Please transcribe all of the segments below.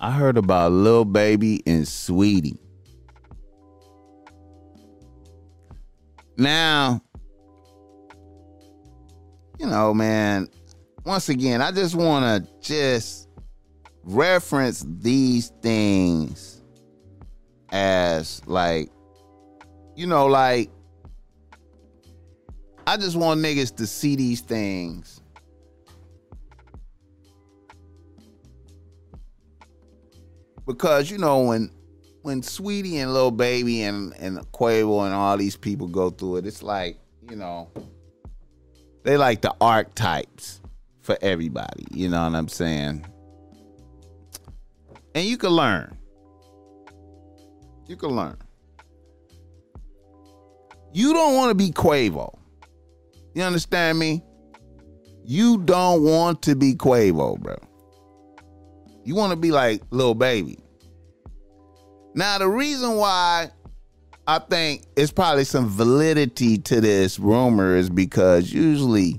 I heard about Lil Baby and Sweetie. Now, you know, man, once again, I just want to just reference these things as like, you know, like, I just want niggas to see these things. Because, you know, when when Saweetie and Little Baby and and Quavo and all these people go through it, it's like you know they like the archetypes for everybody. You know what I'm saying? And you can learn. You can learn. You don't want to be Quavo. You understand me? You don't want to be Quavo, bro. You want to be like little Baby. Now, the reason why I think it's probably some validity to this rumor is because usually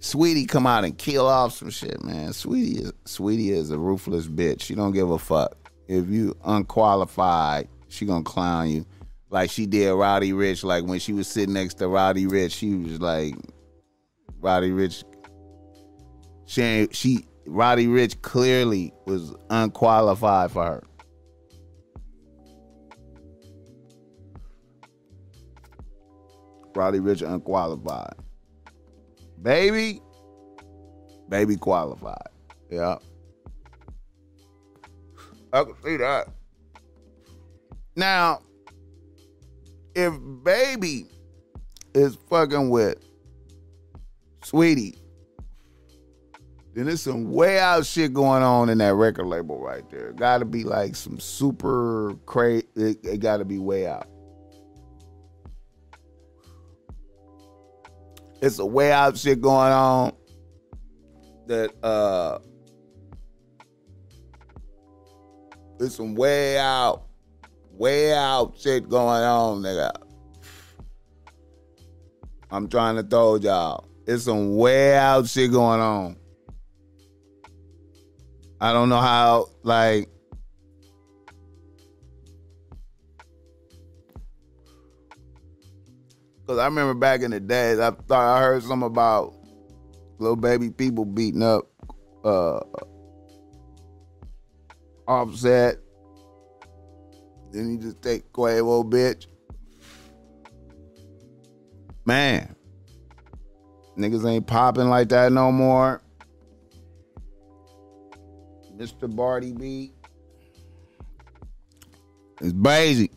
Sweetie come out and kill off some shit, man. Sweetie is Saweetie is a ruthless bitch. She don't give a fuck. If you unqualified, she gonna clown you. Like she did Roddy Ricch, Like when she was sitting next to Roddy Ricch, she was like, Roddy Ricch She ain't, she Roddy Ricch clearly was unqualified for her. Roddy Ricch unqualified. Baby, baby qualified. Yeah. I can see that. Now, if baby is fucking with Saweetie, then there's some way out shit going on in that record label right there. Gotta be like some super crazy. It, it gotta be way out. It's a way out shit going on that uh there's some way out, way out shit going on, nigga. I'm trying to told y'all. It's some way out shit going on. I don't know how, like, Cause I remember back in the days, I thought I heard something about little baby people beating up uh offset. Then you just take Quavo, bitch. Man, niggas ain't popping like that no more. Mr. Barty B. It's basic.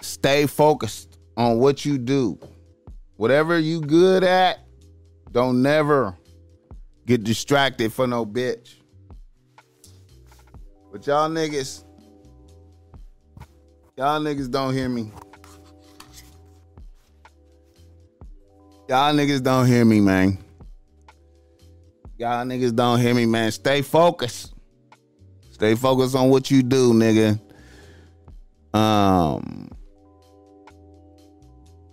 Stay focused on what you do. Whatever you good at, don't never get distracted for no bitch. But y'all niggas, y'all niggas don't hear me. Y'all niggas don't hear me, man. Y'all niggas don't hear me, man. Stay focused. Stay focused on what you do, nigga. Um,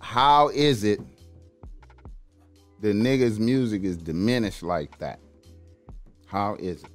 how is it the niggas' music is diminished like that? How is it?